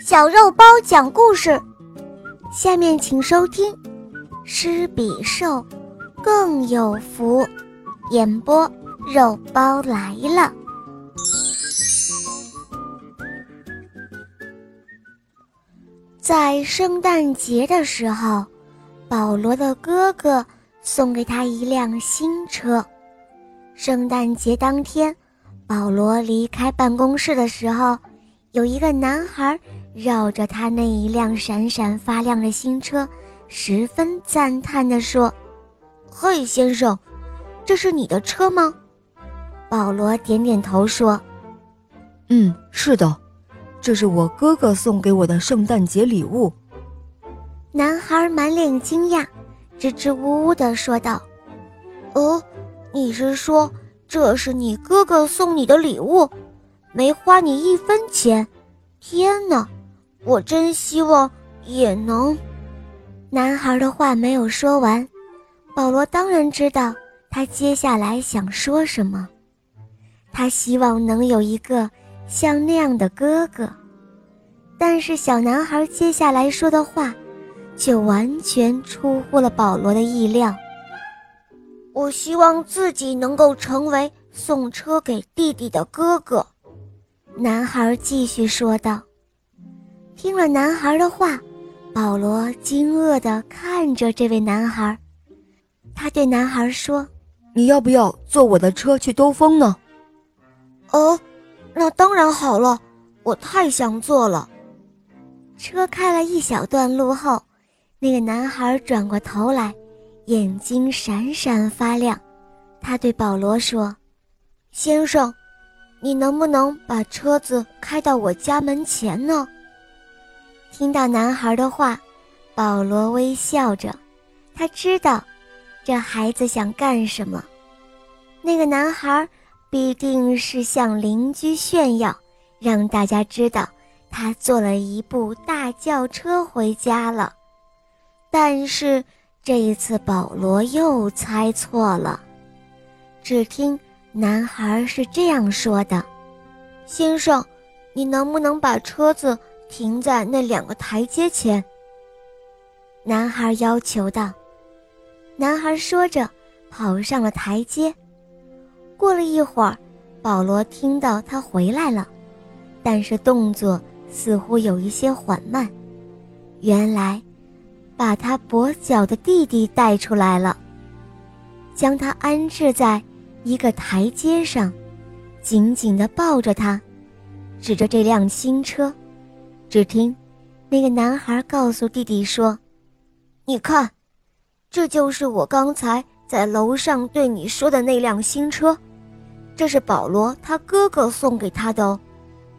小肉包讲故事，下面请收听《施比受更有福》，演播肉包来了。在圣诞节的时候，保罗的哥哥送给他一辆新车。圣诞节当天，保罗离开办公室的时候，有一个男孩绕着他那一辆闪闪发亮的新车，十分赞叹地说：“嘿，先生，这是你的车吗？”保罗点点头说：“嗯，是的，这是我哥哥送给我的圣诞节礼物。”男孩满脸惊讶，支支吾吾地说道：“哦。”你是说这是你哥哥送你的礼物，没花你一分钱？天哪，我真希望也能。男孩的话没有说完，保罗当然知道他接下来想说什么。他希望能有一个像那样的哥哥，但是小男孩接下来说的话，却完全出乎了保罗的意料。我希望自己能够成为送车给弟弟的哥哥，男孩继续说道。听了男孩的话，保罗惊愕地看着这位男孩。他对男孩说：“你要不要坐我的车去兜风呢？”“哦，那当然好了，我太想坐了。”车开了一小段路后，那个男孩转过头来。眼睛闪闪发亮，他对保罗说：“先生，你能不能把车子开到我家门前呢？”听到男孩的话，保罗微笑着，他知道这孩子想干什么。那个男孩必定是向邻居炫耀，让大家知道他坐了一部大轿车回家了。但是。这一次，保罗又猜错了。只听男孩是这样说的：“先生，你能不能把车子停在那两个台阶前？”男孩要求道。男孩说着，跑上了台阶。过了一会儿，保罗听到他回来了，但是动作似乎有一些缓慢。原来。把他跛脚的弟弟带出来了，将他安置在一个台阶上，紧紧地抱着他，指着这辆新车。只听那个男孩告诉弟弟说：“你看，这就是我刚才在楼上对你说的那辆新车，这是保罗他哥哥送给他的哦。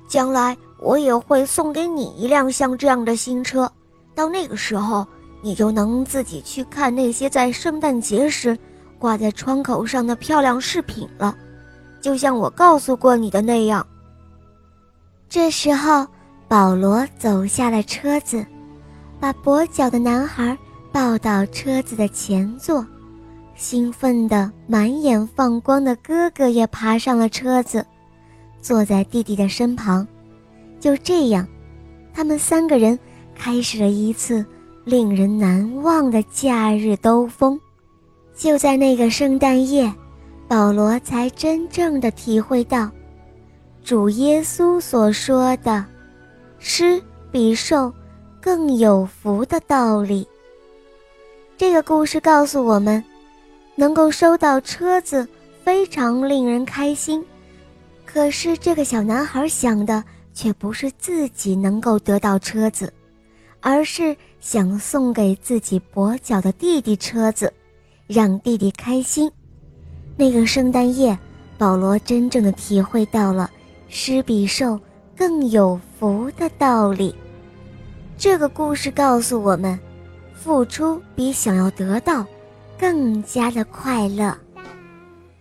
将来我也会送给你一辆像这样的新车，到那个时候。”你就能自己去看那些在圣诞节时挂在窗口上的漂亮饰品了，就像我告诉过你的那样。这时候，保罗走下了车子，把跛脚的男孩抱到车子的前座，兴奋的满眼放光的哥哥也爬上了车子，坐在弟弟的身旁。就这样，他们三个人开始了一次。令人难忘的假日兜风，就在那个圣诞夜，保罗才真正的体会到主耶稣所说的“吃比受更有福”的道理。这个故事告诉我们，能够收到车子非常令人开心，可是这个小男孩想的却不是自己能够得到车子。而是想送给自己跛脚的弟弟车子，让弟弟开心。那个圣诞夜，保罗真正的体会到了“施比受更有福”的道理。这个故事告诉我们，付出比想要得到更加的快乐。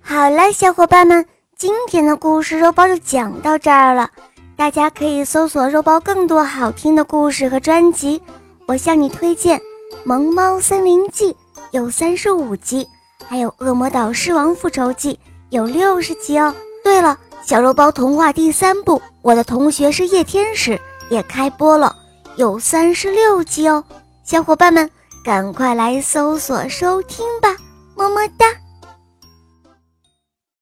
好了，小伙伴们，今天的故事肉包就讲到这儿了。大家可以搜索“肉包”更多好听的故事和专辑。我向你推荐《萌猫森林记》，有三十五集，还有《恶魔岛狮王复仇记》，有六十集哦。对了，小肉包童话第三部《我的同学是夜天使》也开播了，有三十六集哦，小伙伴们赶快来搜索收听吧，么么哒。